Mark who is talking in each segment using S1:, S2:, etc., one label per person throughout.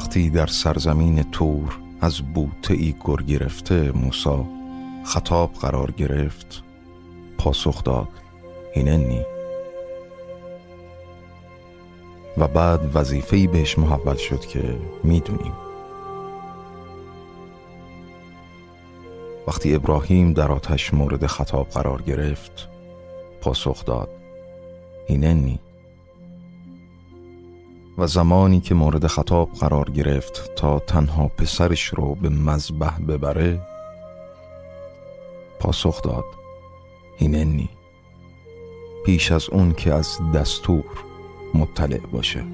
S1: وقتی در سرزمین تور از بوته ای گر گرفته موسا خطاب قرار گرفت پاسخ داد هیننی و بعد وظیفه‌ای بهش محول شد که می‌دونیم. وقتی ابراهیم در آتش مورد خطاب قرار گرفت پاسخ داد هیننی و زمانی که مورد خطاب قرار گرفت تا تنها پسرش رو به مذبح ببره پاسخ داد هیننی پیش از اون که از دستور مطلع باشه.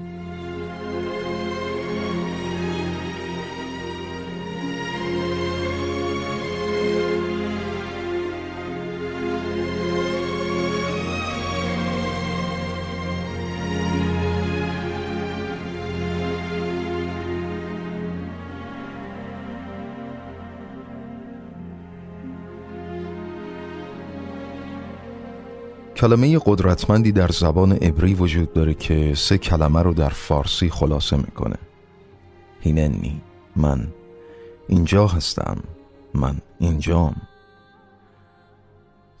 S1: کلمه قدرتمندی در زبان عبری وجود داره که سه کلمه رو در فارسی خلاصه می‌کنه. هیننی من. اینجا هستم من اینجام.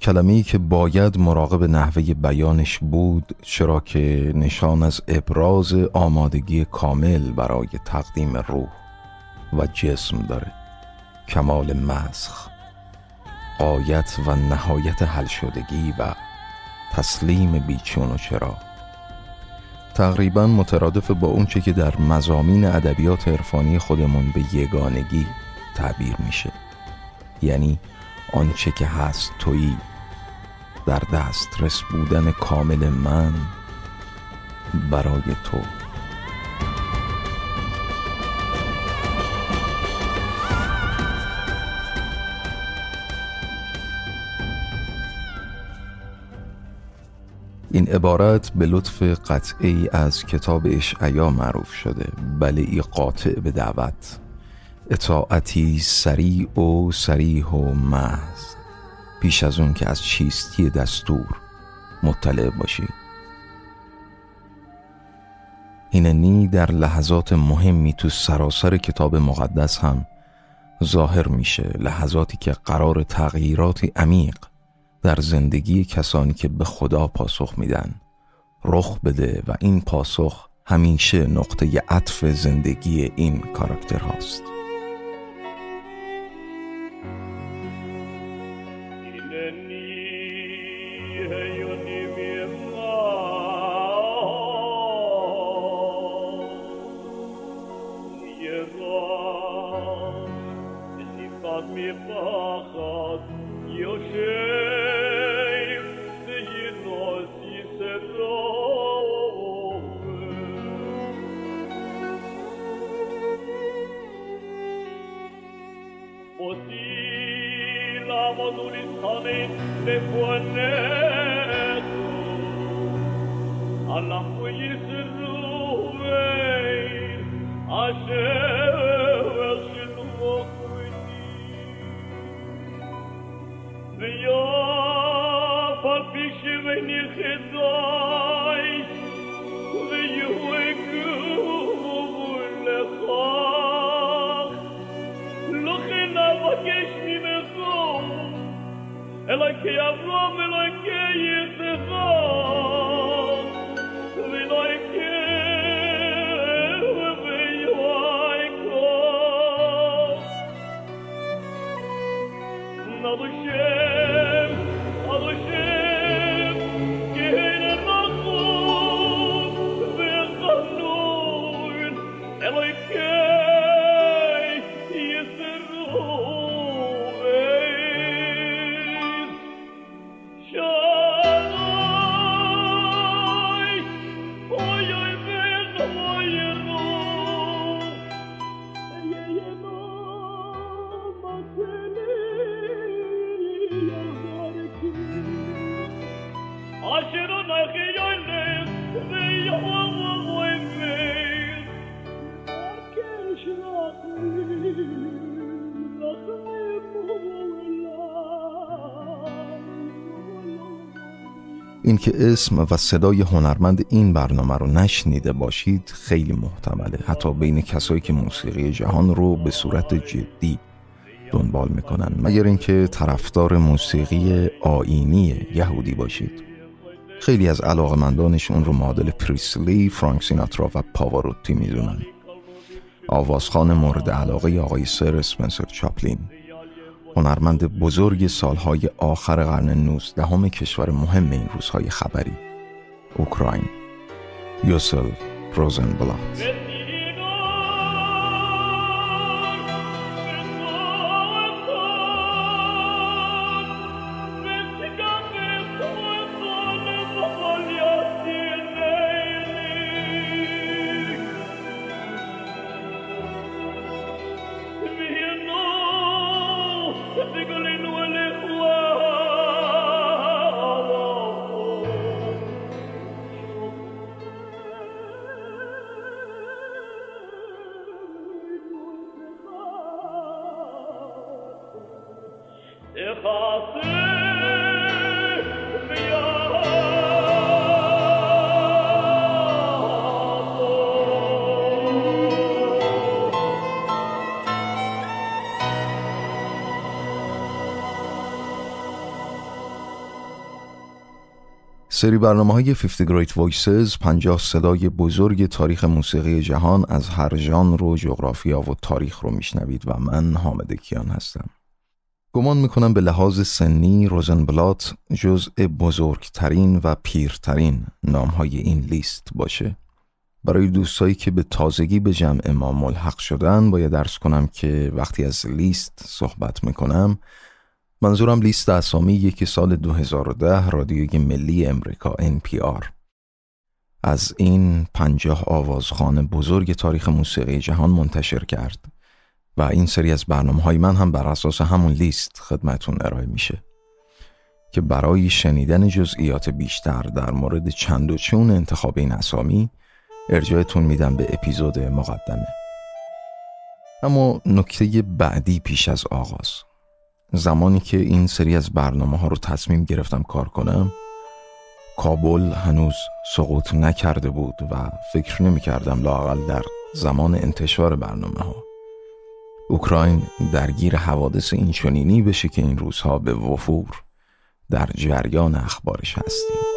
S1: کلمه ای که باید مراقب نحوه بیانش بود چرا که نشان از ابراز آمادگی کامل برای تقدیم روح و جسم داره. کمال مسخ قایت و نهایت حل شدگی و تسلیم بیچون و چرا. تقریبا مترادف با اونچه که در مزامین ادبیات عرفانی خودمون به یگانگی تعبیر میشه. یعنی آنچه که هست تویی در دسترس بودن کامل من برای تو. این عبارت به لطف قطعی از کتاب اشعیا معروف شده. بله ای قاطع به دعوت. اطاعتی سریع و سریح و محض. پیش از اون که از چیستی دستور مطلع باشی. ایننی در لحظات مهمی تو سراسر کتاب مقدس هم ظاهر میشه. لحظاتی که قرار تغییراتی عمیق در زندگی کسانی که به خدا پاسخ میدن رخ بده و این پاسخ همیشه نقطه عطف زندگی این کاراکتر هاست Meleke yavrum meleke اینکه اسم و صدای هنرمند این برنامه رو نشنیده باشید خیلی محتمله. حتی بین کسایی که موسیقی جهان رو به صورت جدی دنبال می‌کنن. مگر اینکه طرفدار موسیقی آینی یهودی باشید. خیلی از علاقمندانش اون رو معادل پریسلی، فرانک سیناترا و پاواروتی می‌دونن. آوازخان مورد علاقه آقای سر اسپنسر چاپلین. هنرمند بزرگ سالهای آخر قرن 19 کشور مهم این روزهای خبری اوکراین. یوسل روزنبلات. سری برنامه های 50 Great Voices 50 صدای بزرگ تاریخ موسیقی جهان از هر ژانر و جغرافیا و تاریخ رو میشنوید و من حامد کیان هستم. گمان می‌کنم به لحاظ سنی روزنبلات جزء بزرگترین و پیرترین نام های این لیست باشه. برای دوستایی که به تازگی به جمع ما ملحق شدن باید درس کنم که وقتی از لیست صحبت می‌کنم منظورم لیست اسامی که سال 2010 رادیوی ملی امریکا NPR از این پنجاه آوازخانه بزرگ تاریخ موسیقی جهان منتشر کرد و این سری از برنامه های من هم بر اساس همون لیست خدمتون ارائه میشه که برای شنیدن جزئیات بیشتر در مورد چند و چون انتخاب این اسامی ارجاعتون میدم به اپیزود مقدمه. اما نکته بعدی پیش از آغاز. زمانی که این سری از برنامه ها رو تصمیم گرفتم کار کنم کابل هنوز سقوط نکرده بود و فکر نمی کردم لاقل در زمان انتشار برنامه ها اوکراین درگیر حوادث اینچنینی بشه که این روزها به وفور در جریان اخبارش هستیم.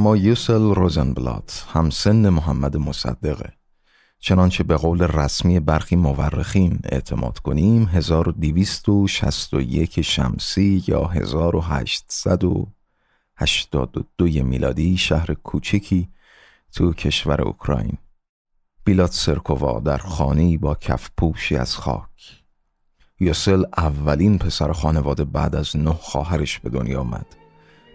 S1: اما یوسل روزنبلات سن محمد مصدقه. چنانچه به قول رسمی برخی مورخین اعتماد کنیم 1261 شمسی یا 1882 میلادی شهر کوچکی تو کشور اوکراین. بیلات سرکووا در خانه با کف پوشی از خاک. یوسل اولین پسر خانواده بعد از نه خواهرش به دنیا آمد.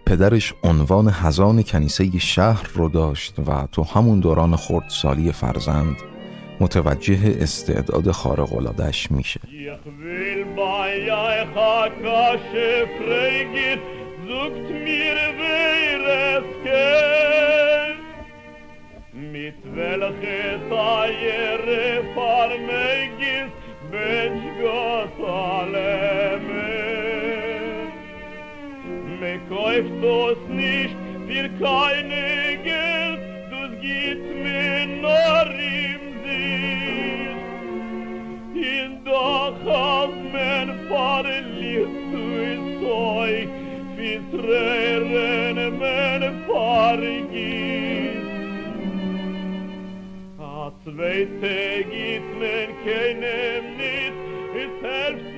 S1: پدرش عنوان هزان کنیسه شهر رو داشت و تو همون دوران خردسالی فرزند متوجه استعداد خارق‌العاده‌اش میشه. Mit welche
S2: Kauft das nicht für keine Geld, das geht mir nur im Sinn. In doch als mein Vater liegt zu es euch, wie Tränen mein Vater geht. A zweite geht mir keinem nicht, es hilft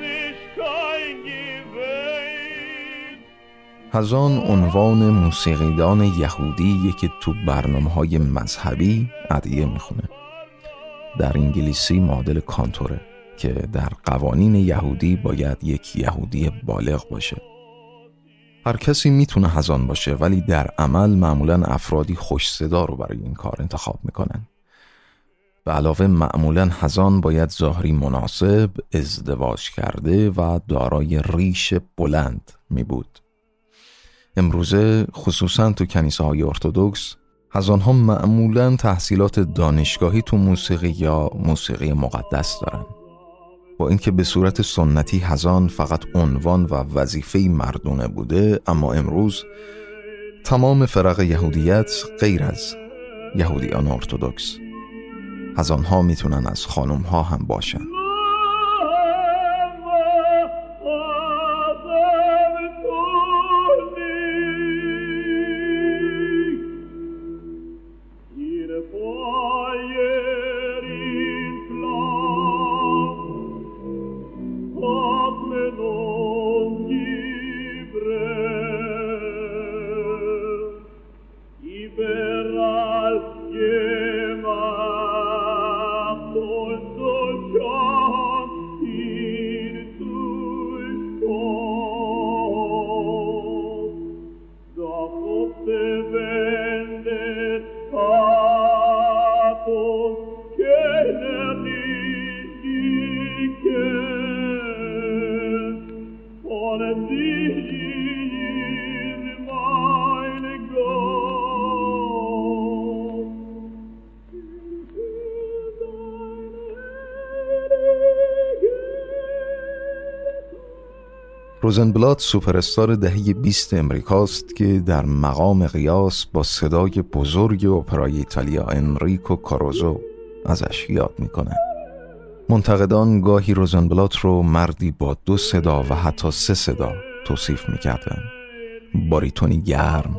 S1: هزان عنوان موسیقیدان یهودی که تو برنامه های مذهبی عدیه می‌خونه. در انگلیسی معادل کانتوره که در قوانین یهودی باید یک یهودی بالغ باشه. هر کسی می‌تونه هزان باشه ولی در عمل معمولا افرادی خوش صدا رو برای این کار انتخاب می‌کنن. به علاوه معمولا هزان باید ظاهری مناسب ازدواج کرده و دارای ریش بلند می بود امروزه خصوصا تو کنیسه های ارتودکس از آنها معمولا تحصیلات دانشگاهی تو موسیقی یا موسیقی مقدس دارن. با اینکه به صورت سنتی هزان فقط عنوان و وظیفه مردونه بوده اما امروز تمام فرق یهودیت غیر از یهودیان ارتودکس هزانها می‌تونن از خانم ها هم باشن. روزنبلات سوپرستار دهه 20 امریکاست که در مقام قیاس با صدای بزرگ اپرای ایتالیا انریکو کاروزو ازش یاد می‌کنه. منتقدان گاهی روزنبلات رو مردی با دو صدا و حتی سه صدا توصیف می‌کردن. باریتونی گرم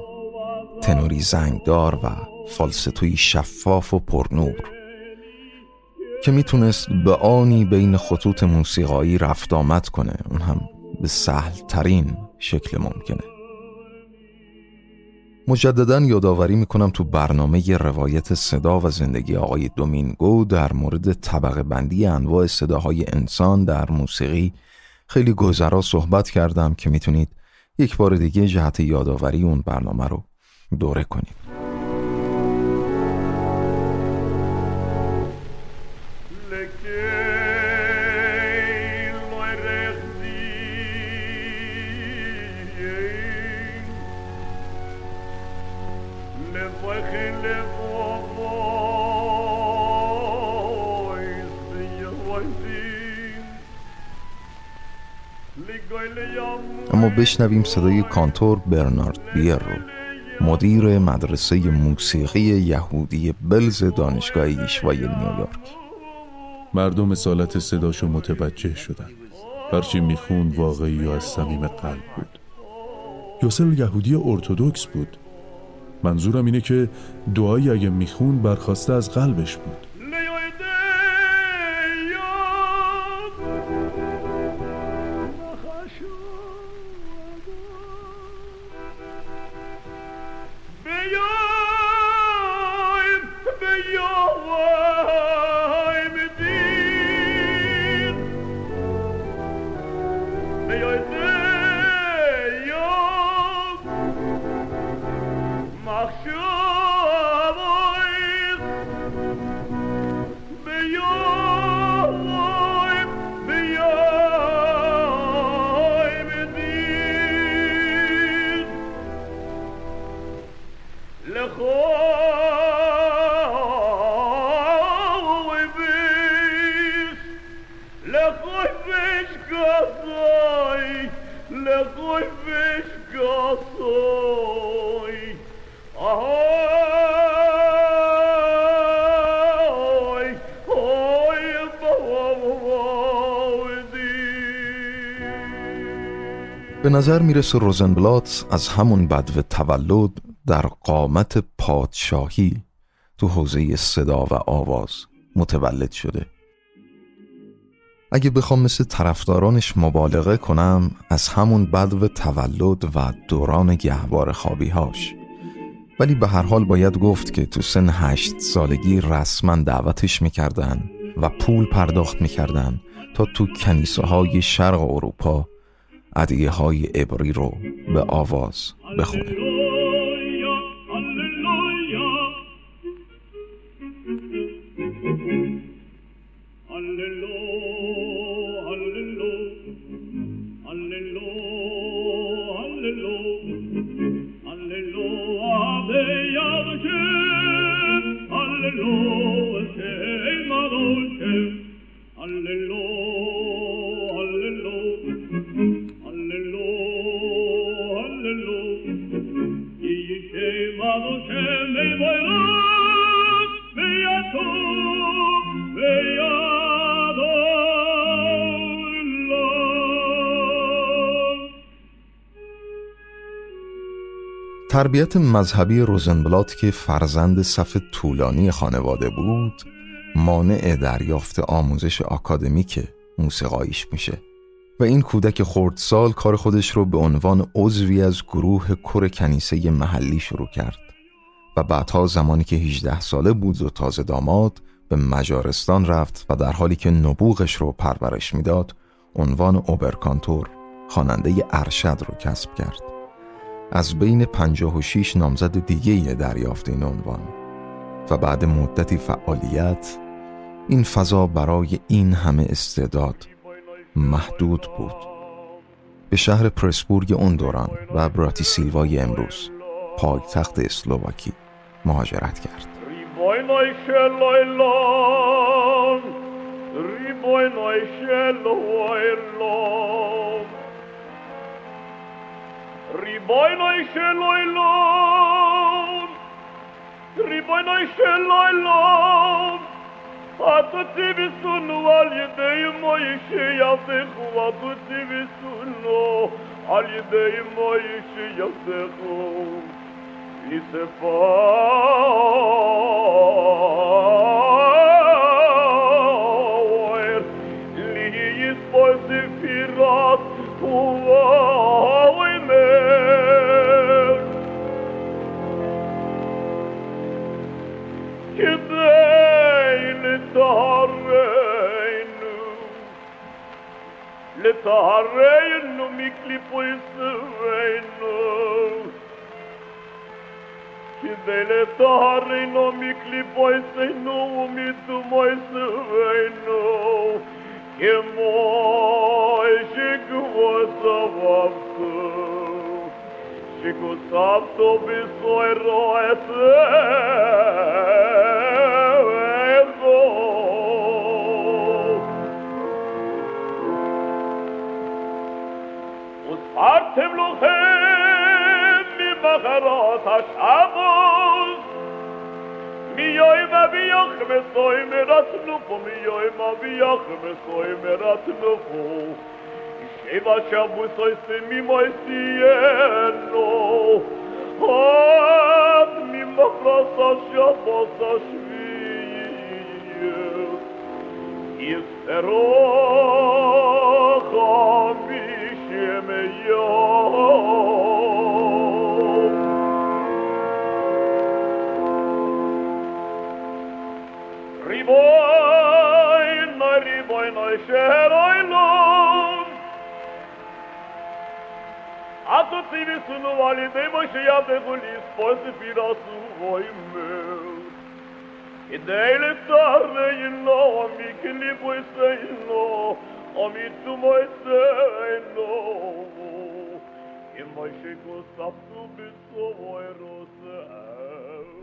S1: تنوری زنگدار و فالستوی شفاف و پرنور که می‌تونست به آنی بین خطوط موسیقایی رفت آمد کنه. اون هم به سهل ترین شکل ممکنه. مجددا یادآوری می‌کنم تو برنامه روایت صدا و زندگی آقای دومینگو در مورد طبقه بندی انواع صداهای انسان در موسیقی خیلی گذرا صحبت کردم که می‌تونید یک بار دیگه جهت یادآوری اون برنامه رو دوره کنید. بشنویم صدای کانتور برنارد بیر رو. مدیر مدرسه موسیقی یهودی بلز دانشگاه ایشوای نیویورک.
S3: مردم سالت صداشو متوجه شدن. هرچی میخون واقعی و از صمیم قلب بود. یوسل یهودی ارتودکس بود. منظورم اینه که دعایی اگه میخون برخواسته از قلبش بود.
S1: די יא מאַך שו به نظر می‌رسه روزنبلات از همون بدو تولد در قامت پادشاهی تو حوزه صدا و آواز متولد شده. اگه بخوام مثل طرفدارانش مبالغه کنم از همون بدو تولد و دوران گهوار خوابیهاش. ولی به هر حال باید گفت که تو سن هشت سالگی رسما دعوتش می‌کردن و پول پرداخت می‌کردن تا تو کنیسه های شرق اروپا عدیه های عبری رو به آواز بخونه. تربیت مذهبی روزنبلات که فرزند صف طولانی خانواده بود مانع دریافت آموزش آکادمیک موسیقاییش میشه. و این کودک خردسال کار خودش رو به عنوان عضوی از گروه کر کنیسه محلی شروع کرد. و بعدها زمانی که 18 ساله بود و تازه داماد به مجارستان رفت و در حالی که نبوغش رو پرورش می‌داد عنوان اوبرکانتور خواننده ارشد رو کسب کرد. از بین 56 نامزد دیگه دریافت این عنوان و بعد مدتی فعالیت این فضا برای این همه استعداد محدود بود. به شهر پرسبورگ اون دوران و براتی سیلوای امروز پایتخت اسلوواکی مهاجرت کرد.
S2: Riboy noy shloy lom. Riboy noy shloy lom. Hat du dir so nu al je de moy she ya se khu hat du dir לטהרנו מקליפוי סבינו כדי לטהרנו מקליפוי סבינו ומדומוי סבינו כמו וואס יג וואס געוואס שכוטט אתם לוחם ממחרות השבוס מיוי מביוך מסוי מרצנו פה מיוי מביוך מסוי מרצנו פה שבע שבוס אוי סמי מוי סיינו עד ממחרות השבוס השביעי יסרוך חמישים יום ריבוי נוי ריבוי נוי שרוי Homem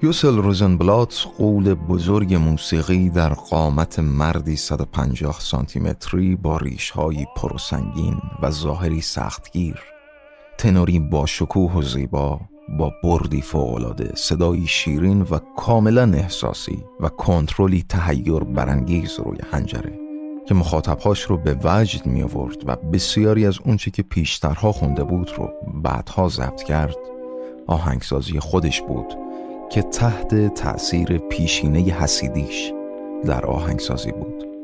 S1: یوسل روزنبلات قول بزرگ موسیقی در قامت مردی 150 سانتیمتری با ریشهایی پروسنگین و ظاهری سختگیر تنوری با شکوه و زیبا با بردی فوقالعاده صدایی شیرین و کاملا احساسی و کنترلی تهیر برانگیز روی حنجره که مخاطبهاش رو به وجد می آورد و بسیاری از اونچه که پیشترها خونده بود رو بعدها ضبط کرد. آهنگسازی خودش بود که تحت تأثیر پیشینه حسیدیش در آهنگسازی بود.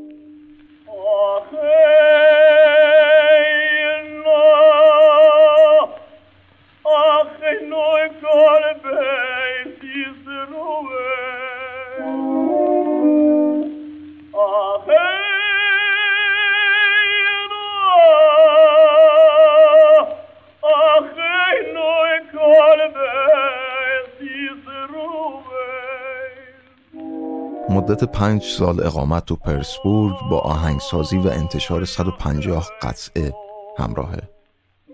S1: مدت پنج سال اقامت تو پرسبورگ با آهنگسازی و انتشار 150 قطعه همراهه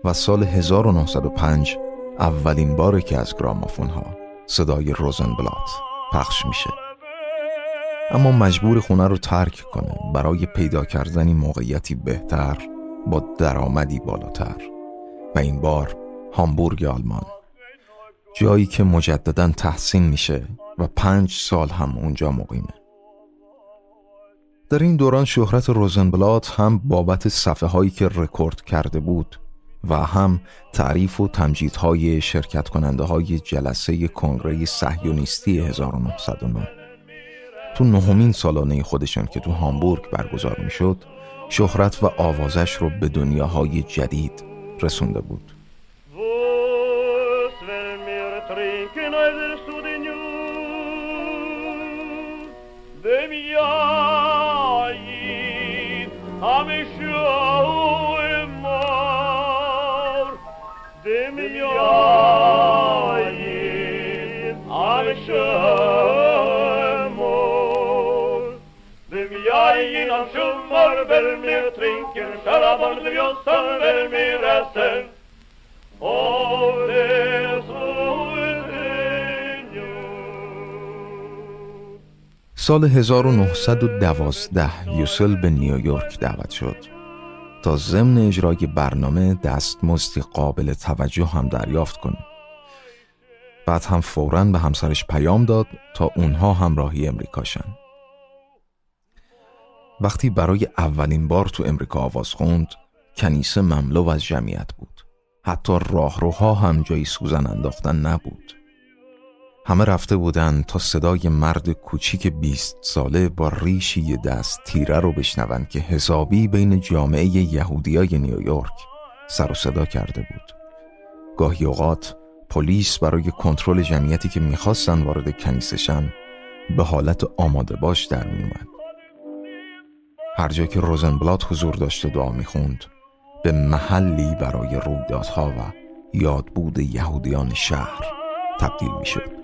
S1: و سال 1905 اولین باره که از گرامافون ها صدای روزنبلات پخش میشه. اما مجبور خونه رو ترک کنه. برای پیدا کردن موقعیتی بهتر با درآمدی بالاتر. و این بار هامبورگ آلمان. جایی که مجددا تحسین میشه و پنج سال هم اونجا مقیمه. در این دوران شهرت روزنبلات هم بابت صفحه هایی که رکورد کرده بود و هم تعریف و تمجیدهای شرکت کننده های جلسه کنگره صهیونیستی 1909 تو نهمین سالانه خودشون که تو هامبورگ برگزار می‌شد شهرت و آوازش رو به دنیاهای جدید رسونده بود.
S2: dem jaid am shau mor dem jaid am shau mor dem jaid am shau mor ber mir trinken shara bor dem jaid ber mir essen. Oh
S1: سال 1912 یوسل به نیویورک دعوت شد تا ضمن اجرای برنامه دستمزدی قابل توجه هم دریافت کنه. بعد هم فوراً به همسرش پیام داد تا اونها همراهی امریکاشن وقتی برای اولین بار تو امریکا آواز خوند کنیسه مملو از جمعیت بود. حتی راهروها هم جایی سوزن انداختن نبود. همه رفته بودن تا صدای مرد کوچیک بیست ساله با ریشی دست تیره رو بشنون که حسابی بین جامعه یهودیای نیویورک سر و صدا کرده بود. گاهی اوقات پلیس برای کنترل جمعیتی که می‌خواستن وارد کنیسشن به حالت آماده باش در میومد هر جا که روزنبلات حضور داشته دعا می‌خوند به محلی برای رویدادها و یادبود یهودیان شهر تبدیل می‌شد.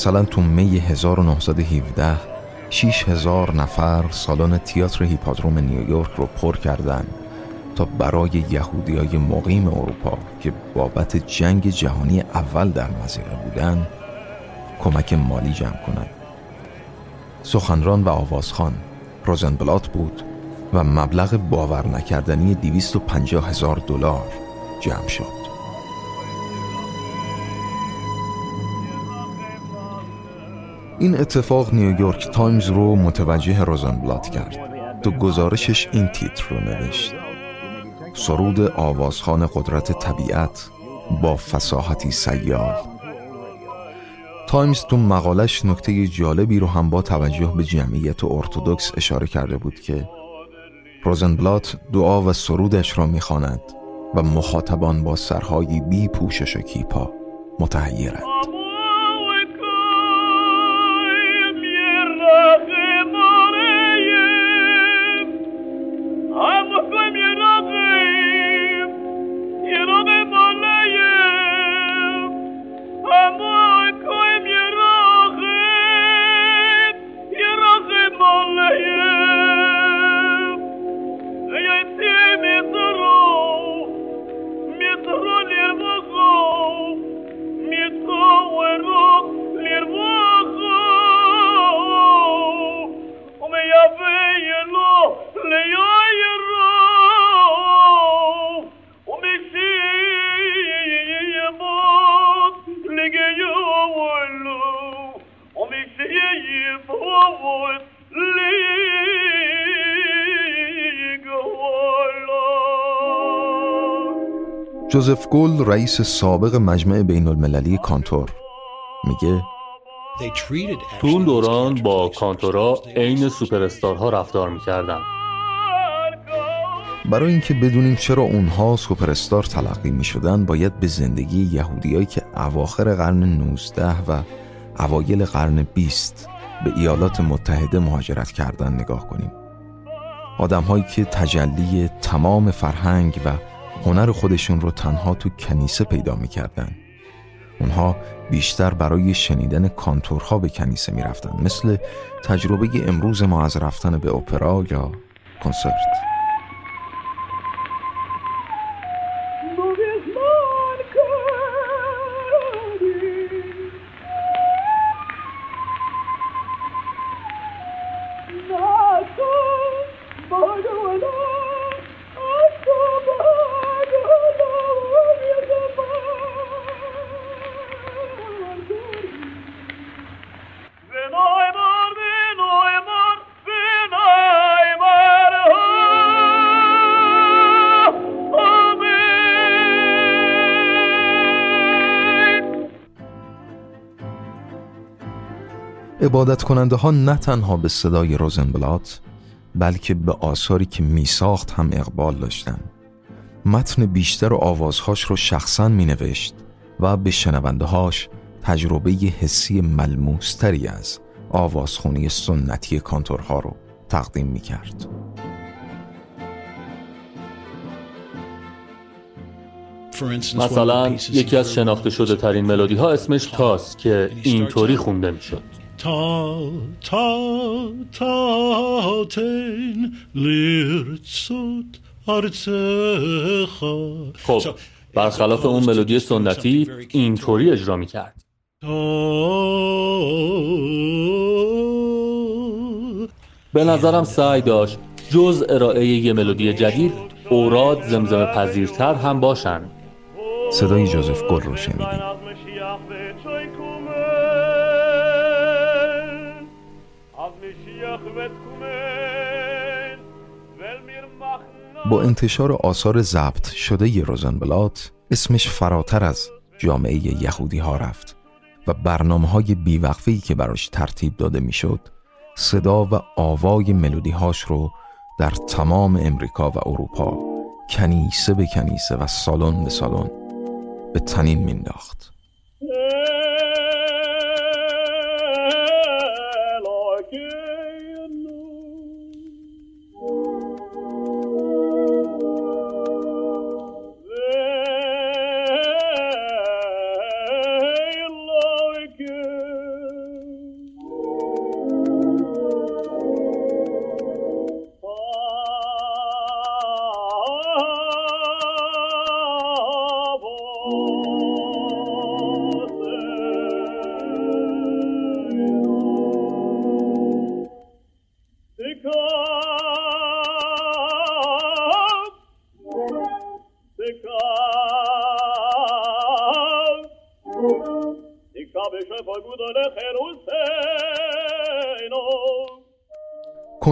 S1: مثلا تو می 1917 6 هزار نفر سالن تئاتر هیپادروم نیویورک رو پر کردن تا برای یهودی های مقیم اروپا که بابت جنگ جهانی اول در مزیقه بودن کمک مالی جمع کنند. سخنران و آوازخان روزنبلات بود و مبلغ باور نکردنی 250 هزار دلار جمع شد. این اتفاق نیویورک تایمز رو متوجه روزنبلات کرد. تو گزارشش این تیتر رو نوشت. سرود آوازخوان قدرت طبیعت با فصاحتی سیال. تایمز تو مقالش نکته جالبی رو هم با توجه به جمعیت ارتدکس اشاره کرده بود که روزنبلات دعا و سرودش را می‌خواند و مخاطبان با سرهای بی پوشش و کیپا متحیرند. جوزف گول رئیس سابق مجمع بین المللی کانتور. میگه
S4: تو اون دوران با کانتورا عین سوپرستارها رفتار می‌کردن.
S1: برای اینکه بدونیم چرا اونها سوپرستار تلقی می شدن باید به زندگی یهودیایی که اواخر قرن 19 و اوایل قرن 20 به ایالات متحده مهاجرت کردن نگاه کنیم. آدم هایی که تجلی تمام فرهنگ و هنر خودشون رو تنها تو کنیسه پیدا می‌کردن. اونها بیشتر برای شنیدن کانتورها به کنیسه می‌رفتن مثل تجربه امروز ما از رفتن به اپرا یا کنسرت. عبادت کننده ها نه تنها به صدای روزنبلات بلکه به آثاری که می ساخت هم اقبال داشتن متن بیشتر و آوازهاش رو شخصا می نوشت و به شنونده هاش تجربه حسی ملموستری از آوازخونی سنتی کانتورها رو تقدیم می کرد.
S4: مثلا یکی از شناخته شده ترین ملودی ها اسمش تاست که اینطوری خونده می شد تا تا تا تن خب برخلاف اون ملودی سنتی اینطوری اجرا می کرد به نظرم سعی داشت جز ارائه یه ملودی جدید اوراد زمزمه پذیرتر هم باشن.
S1: صدای جوزف گل رو شنیدیم. با انتشار آثار ضبط شده روزنبلات اسمش فراتر از جامعه یهودی ها رفت و برنامه های بیوقفی که براش ترتیب داده می‌شد صدا و آوای ملودی هاش رو در تمام امریکا و اروپا کنیسه به کنیسه و سالن به سالن به تنین مینداخت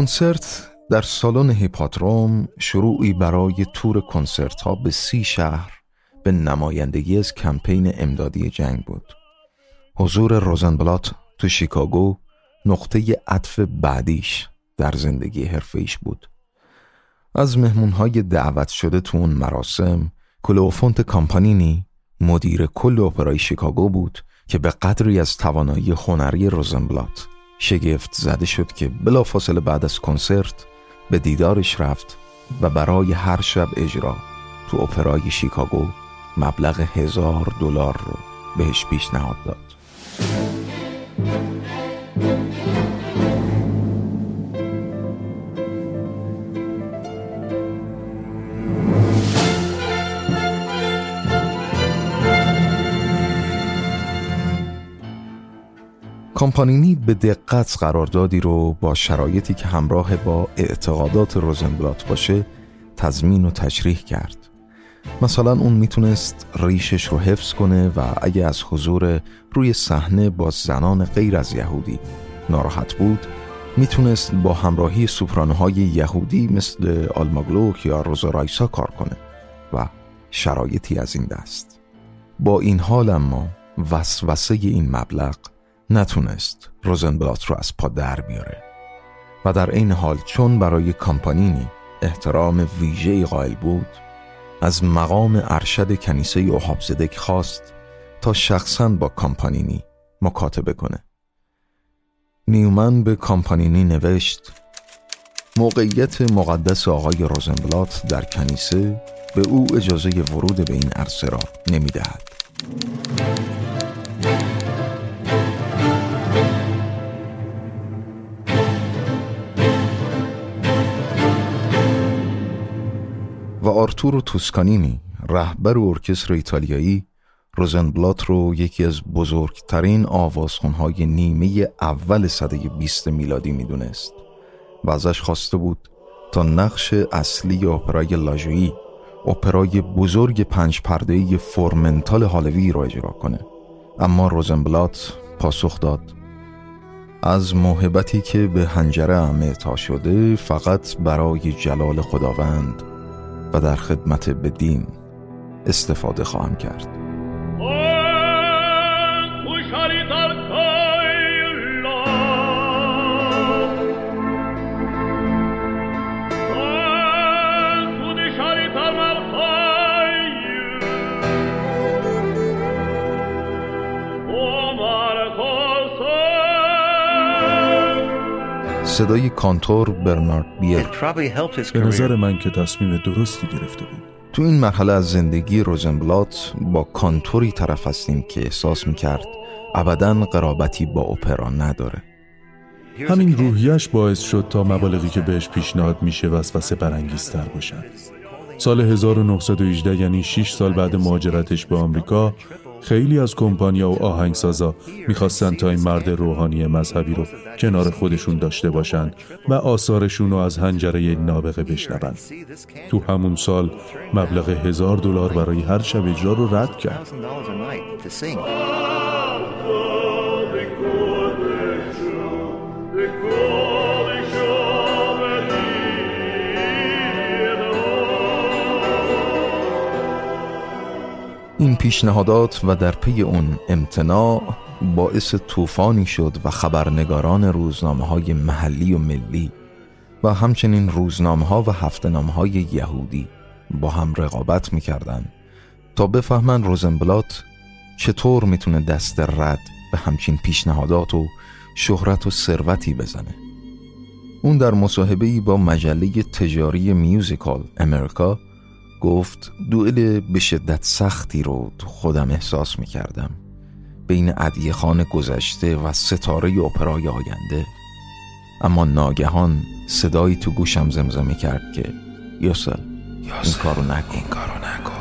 S1: کنسرت در سالن هیپاتروم شروعی برای تور کنسرت ها به سی شهر به نمایندگی از کمپین امدادی جنگ بود. حضور روزنبلات تو شیکاگو نقطه عطف بعدیش در زندگی حرفیش بود. از مهمونهای دعوت شده تو اون مراسم کلوفونت کامپانینی مدیر کل اپرای شیکاگو بود که به قدری از توانایی هنری روزنبلات شگفت زده شد که بلافاصله بعد از کنسرت به دیدارش رفت و برای هر شب اجرا تو اپرای شیکاگو مبلغ هزار دلار رو بهش پیشنهاد داد. کامپانینی به دقت قراردادی رو با شرایطی که همراه با اعتقادات روزنبلات باشه تضمین و تشریح کرد. مثلا اون می‌تونست ریشش رو حفظ کنه و اگه از حضور روی صحنه با زنان غیر از یهودی ناراحت بود می‌تونست با همراهی سوپرانوهای یهودی مثل آلماگلوک یا روزا رایسا کار کنه و شرایطی از این دست. با این حال اما وسوسه این مبلغ نتونست روزنبلات رو از پا در بیاره و در این حال چون برای کامپانینی احترام ویژه قائل بود از مقام ارشد کنیسه اوهابزدک خواست تا شخصا با کامپانینی مکاتبه کنه نیومن به کامپانینی نوشت موقعیت مقدس آقای روزنبلات در کنیسه به او اجازه ورود به این عرصه را نمی‌دهد. و آرتورو توسکانینی رهبر ارکستر ایتالیایی روزنبلات رو یکی از بزرگترین آوازخونهای نیمه اول سده 20 میلادی می‌دونست و ازش خواسته بود تا نقش اصلی اپرای لاژویی اپرای بزرگ پنج پرده فورمنتال هالوی را اجرا کنه. اما روزنبلات پاسخ داد از موهبتی که به هنجره تا شده فقط برای جلال خداوند و در خدمت به دین استفاده خواهم کرد. صدای کانتور برنارد بیر
S3: به نظر من که تصمیم درستی گرفته بود.
S1: تو این مرحله از زندگی روزنبلات با کانتوری طرف هستیم که احساس می‌کرد ابدا قرابتی با اپرا نداره.
S3: همین روحیش باعث شد تا مبالغی که بهش پیشنهاد میشه وسوسه برانگیزتر باشن. سال 1918 یعنی 6 سال بعد مهاجرتش به آمریکا خیلی از کمپانیا و آهنگسازا می‌خواستن تا این مرد روحانی مذهبی رو کنار خودشون داشته باشن و آثارشون رو از هنجره نابغه بشنون. تو همون سال مبلغ هزار دلار برای هر شب اجرا رو رد کرد.
S1: این پیشنهادات و در پی اون امتناع باعث طوفانی شد و خبرنگاران روزنامه های محلی و ملی و همچنین روزنامه ها و هفتنامه های یهودی با هم رقابت می‌کردن تا بفهمن روزنبلات چطور می‌تونه دست رد به همچین پیشنهادات و شهرت و ثروتی بزنه. اون در مصاحبه‌ای با مجله تجاری میوزیکال امریکا گفت دوئل به شدت سختی رو تو خودم احساس می کردم بین عدیه خان گذشته و ستاره اپرای آینده. اما ناگهان صدایی تو گوشم زمزمه کرد که یوسل این کارو نکن. این کارو نکن.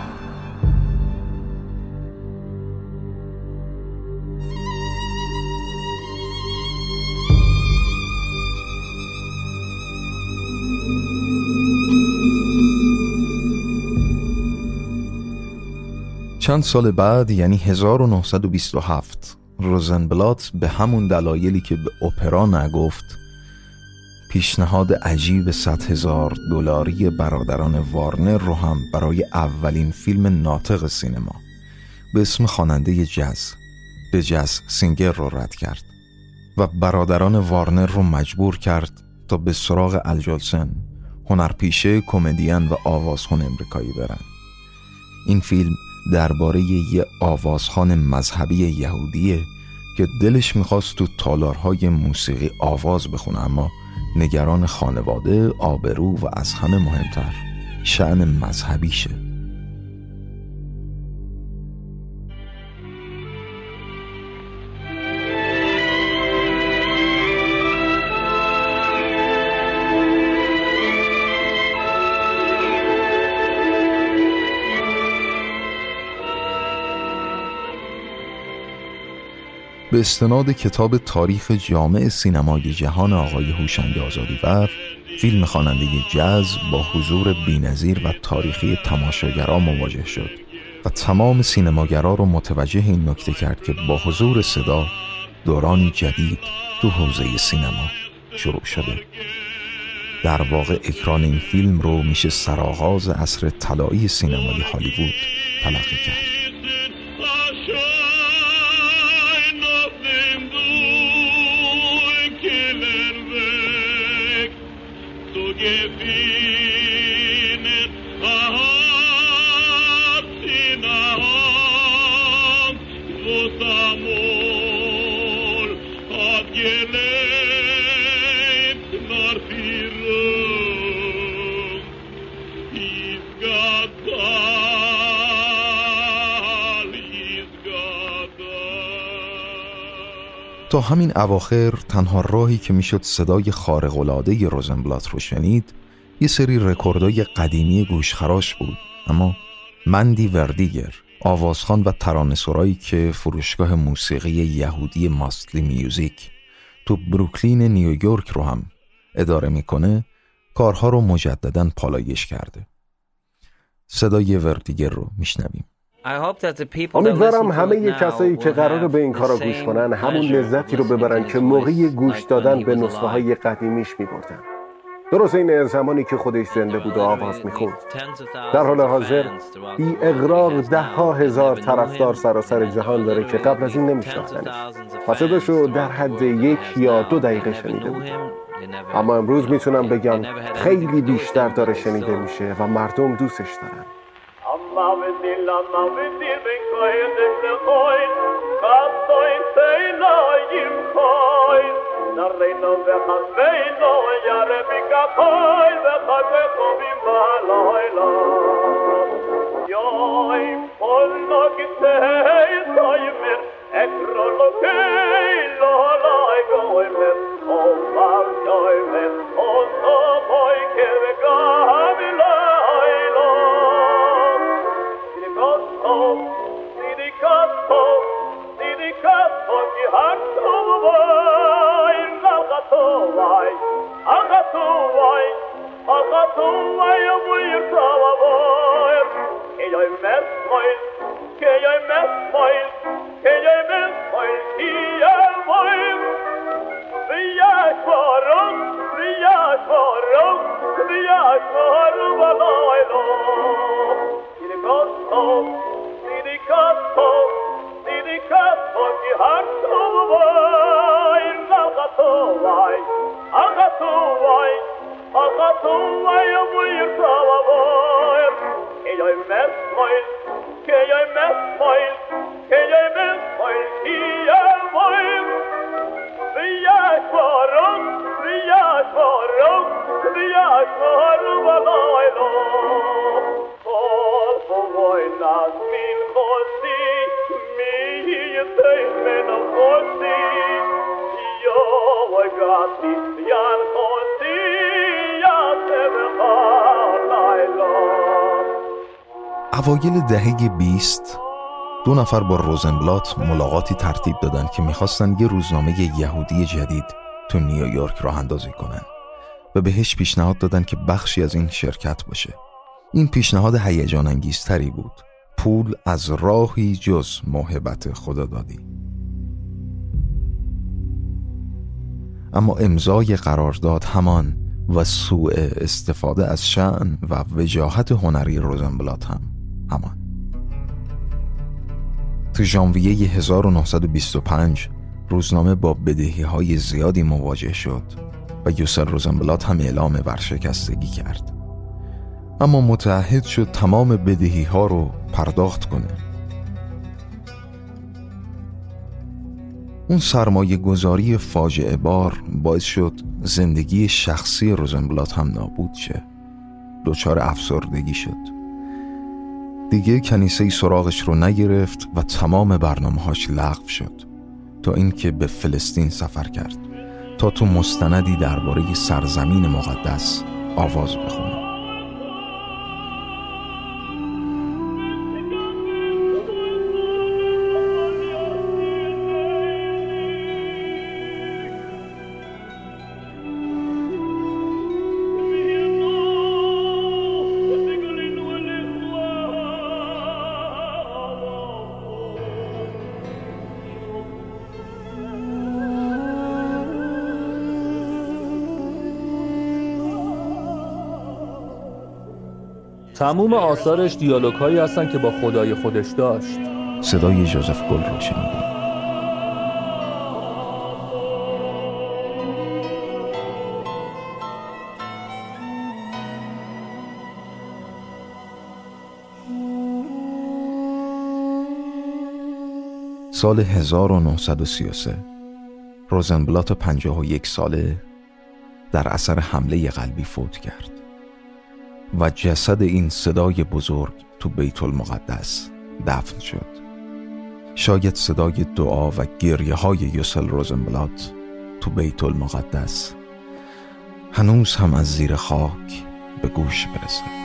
S1: چند سال بعد یعنی 1927 روزنبلات به همون دلایلی که به اپرا نگفت پیشنهاد عجیب 100 هزار دلاری برادران وارنر رو هم برای اولین فیلم ناطق سینما به اسم خواننده جز به جز سینگر رو رد کرد و برادران وارنر رو مجبور کرد تا به سراغ الجلسن هنرپیشه کمدین و آوازخون امریکایی برن. این فیلم درباره یه آوازخان مذهبی یهودیه که دلش می‌خواست تو تالارهای موسیقی آواز بخونه اما نگران خانواده، آبرو و از همه مهمتر شعن مذهبیشه. به استناد کتاب تاریخ جامع سینمای جهان آقای هوشنگ آزادیور فیلم خواننده جز با حضور بینظیر و تاریخی تماشاگران مواجه شد و تمام سینماگرا رو متوجه این نکته کرد که با حضور صدا دورانی جدید تو حوزه سینما شروع شده. در واقع اکران این فیلم رو میشه سرآغاز عصر طلایی سینمای هالیوود تلقی کرد. تا همین اواخر تنها راهی که می‌شد صدای خارق‌العاده روزنبلات رو شنید یه سری رکوردای قدیمی گوشخراش بود. اما مندی وردیگر آوازخان و ترانه‌سرایی که فروشگاه موسیقی یهودی ماستلی میوزیک تو بروکلین نیویورک رو هم اداره می‌کنه کارها رو مجددا پالایش کرده. صدای وردیگر رو میشنویم.
S5: امیدوارم همه کسایی که قرار به این کارا گوش کنن همون لذتی رو ببرن که موقعی گوش دادن به نسخه های قدیمیش میبردن. درست این زمانی که خودش زنده بود و آواز می‌خوند در حال حاضر بی اقراق ده ها هزار طرفدار سراسر جهان داره که قبل از این نمیشناختنش و صداشو در حد یک یا دو دقیقه شنیده بود. اما امروز می‌تونم بگم خیلی بیشتر داره شنیده میشه و مردم دوستش دارن.
S2: Mavdil, Mavdil, ben koyde se koy, kastoy teilo yim koy, nareino ve hazveino, yare bika koy, ve hazve kovim baloylo. Yoy, polno gitei soymer, ekrolo keilo loy goymer, o vav yoymer, o so boy די קאַפּה, די
S1: اوایل دهه 20 دو نفر با روزنبلات ملاقاتی ترتیب دادن که می‌خواستن یه روزنامه یهودی جدید تو نیویورک راه اندازی کنن و بهش پیشنهاد دادن که بخشی از این شرکت باشه. این پیشنهاد هیجان انگیزتری بود. پول از راهی جز محبت خدا دادی اما امضای قرارداد همان و سوء استفاده از شعن و وجاهت هنری روزنبلات هم. همان. تو ژانویه 1925 روزنامه با بدهی های زیادی مواجه شد و یوسل روزنبلات هم اعلام ورشکستگی کرد. اما متعهد شد تمام بدهی ها رو پرداخت کنه. اون سرمایه گذاری فاجعه بار باعث شد زندگی شخصی روزنبلات هم نابود شه. دچار افسردگی شد. دیگه کنیسه سراغش رو نگرفت و تمام برنامه‌هاش لغو شد. تا اینکه به فلسطین سفر کرد. تا تو مستندی درباره سرزمین مقدس آواز بخونه.
S4: تموم آثارش دیالوگ هایی هستن که با خدای خودش داشت.
S1: صدای جوزف گل رو شنیدیم سال 1933 روزنبلات 51 ساله در اثر حمله قلبی فوت کرد. و جسد این صدای بزرگ تو بیت المقدس دفن شد. شاید صدای دعا و گریه های یوسل روزنبلات تو بیت المقدس هنوز هم از زیر خاک به گوش برسه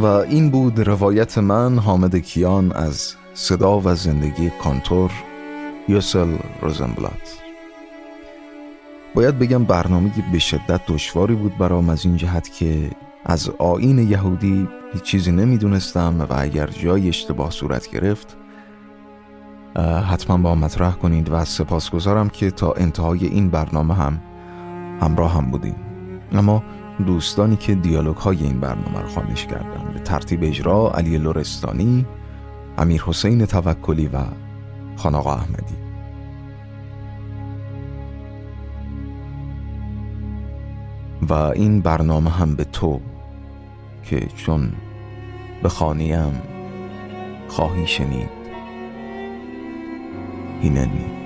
S1: و این بود روایت من حامد کیان از صدا و زندگی کانتور یوسل روزنبلات. باید بگم برنامه به شدت دشواری بود برام از این جهت که از آین یهودی هیچ چیزی نمی‌دونستم و اگر جای اشتباه صورت گرفت حتما با مطرح کنید و سپاسگزارم که تا انتهای این برنامه هم همراه هم بودیم. اما دوستانی که دیالوگ های این برنامه رو خانش کردن. به ترتیب اجرا علی لورستانی امیر حسین توکلی و خاناقا احمدی. و این برنامه هم به تو که چون به خانیم خواهی شنید هیننی